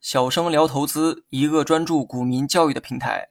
小生聊投资，一个专注股民教育的平台。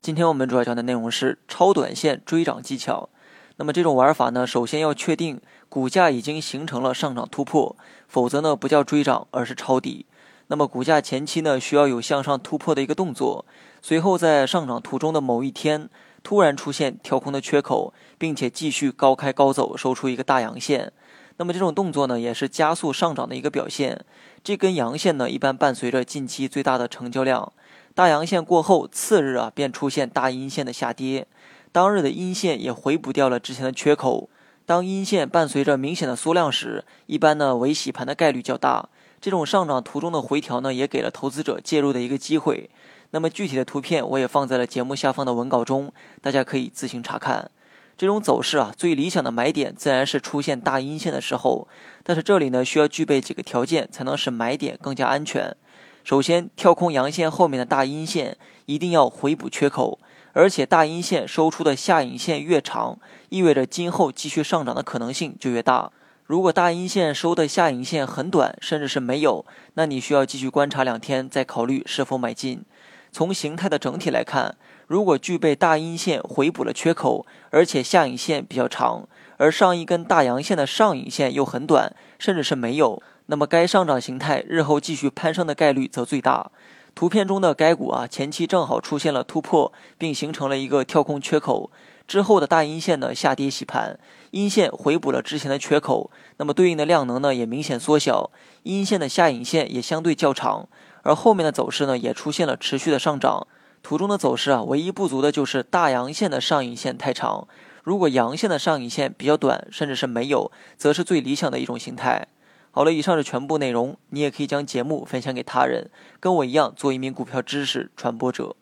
今天我们主要讲的内容是超短线追涨技巧。那么这种玩法呢，首先要确定股价已经形成了上涨突破，否则呢不叫追涨，而是抄底。那么股价前期呢需要有向上突破的一个动作，随后在上涨途中的某一天突然出现跳空的缺口，并且继续高开高走，收出一个大阳线。那么这种动作呢，也是加速上涨的一个表现。这根阳线呢，一般伴随着近期最大的成交量。大阳线过后，次日啊便出现大阴线的下跌。当日的阴线也回补掉了之前的缺口。当阴线伴随着明显的缩量时，一般呢为洗盘的概率较大。这种上涨途中的回调呢，也给了投资者介入的一个机会。那么具体的图片我也放在了节目下方的文稿中，大家可以自行查看。这种走势啊，最理想的买点自然是出现大阴线的时候。但是这里呢，需要具备几个条件，才能使买点更加安全。首先，跳空阳线后面的大阴线一定要回补缺口，而且大阴线收出的下影线越长，意味着今后继续上涨的可能性就越大。如果大阴线收的下影线很短，甚至是没有，那你需要继续观察两天，再考虑是否买进。从形态的整体来看，如果具备大阴线回补了缺口，而且下影线比较长，而上一根大阳线的上影线又很短，甚至是没有。那么该上涨形态日后继续攀升的概率则最大。图片中的该股啊，前期正好出现了突破，并形成了一个跳空缺口，之后的大阴线呢下跌洗盘，阴线回补了之前的缺口，那么对应的量能呢也明显缩小，阴线的下影线也相对较长，而后面的走势呢也出现了持续的上涨。图中的走势啊，唯一不足的就是大阳线的上影线太长，如果阳线的上影线比较短，甚至是没有，则是最理想的一种形态。好了，以上是全部内容。你也可以将节目分享给他人，跟我一样做一名股票知识传播者。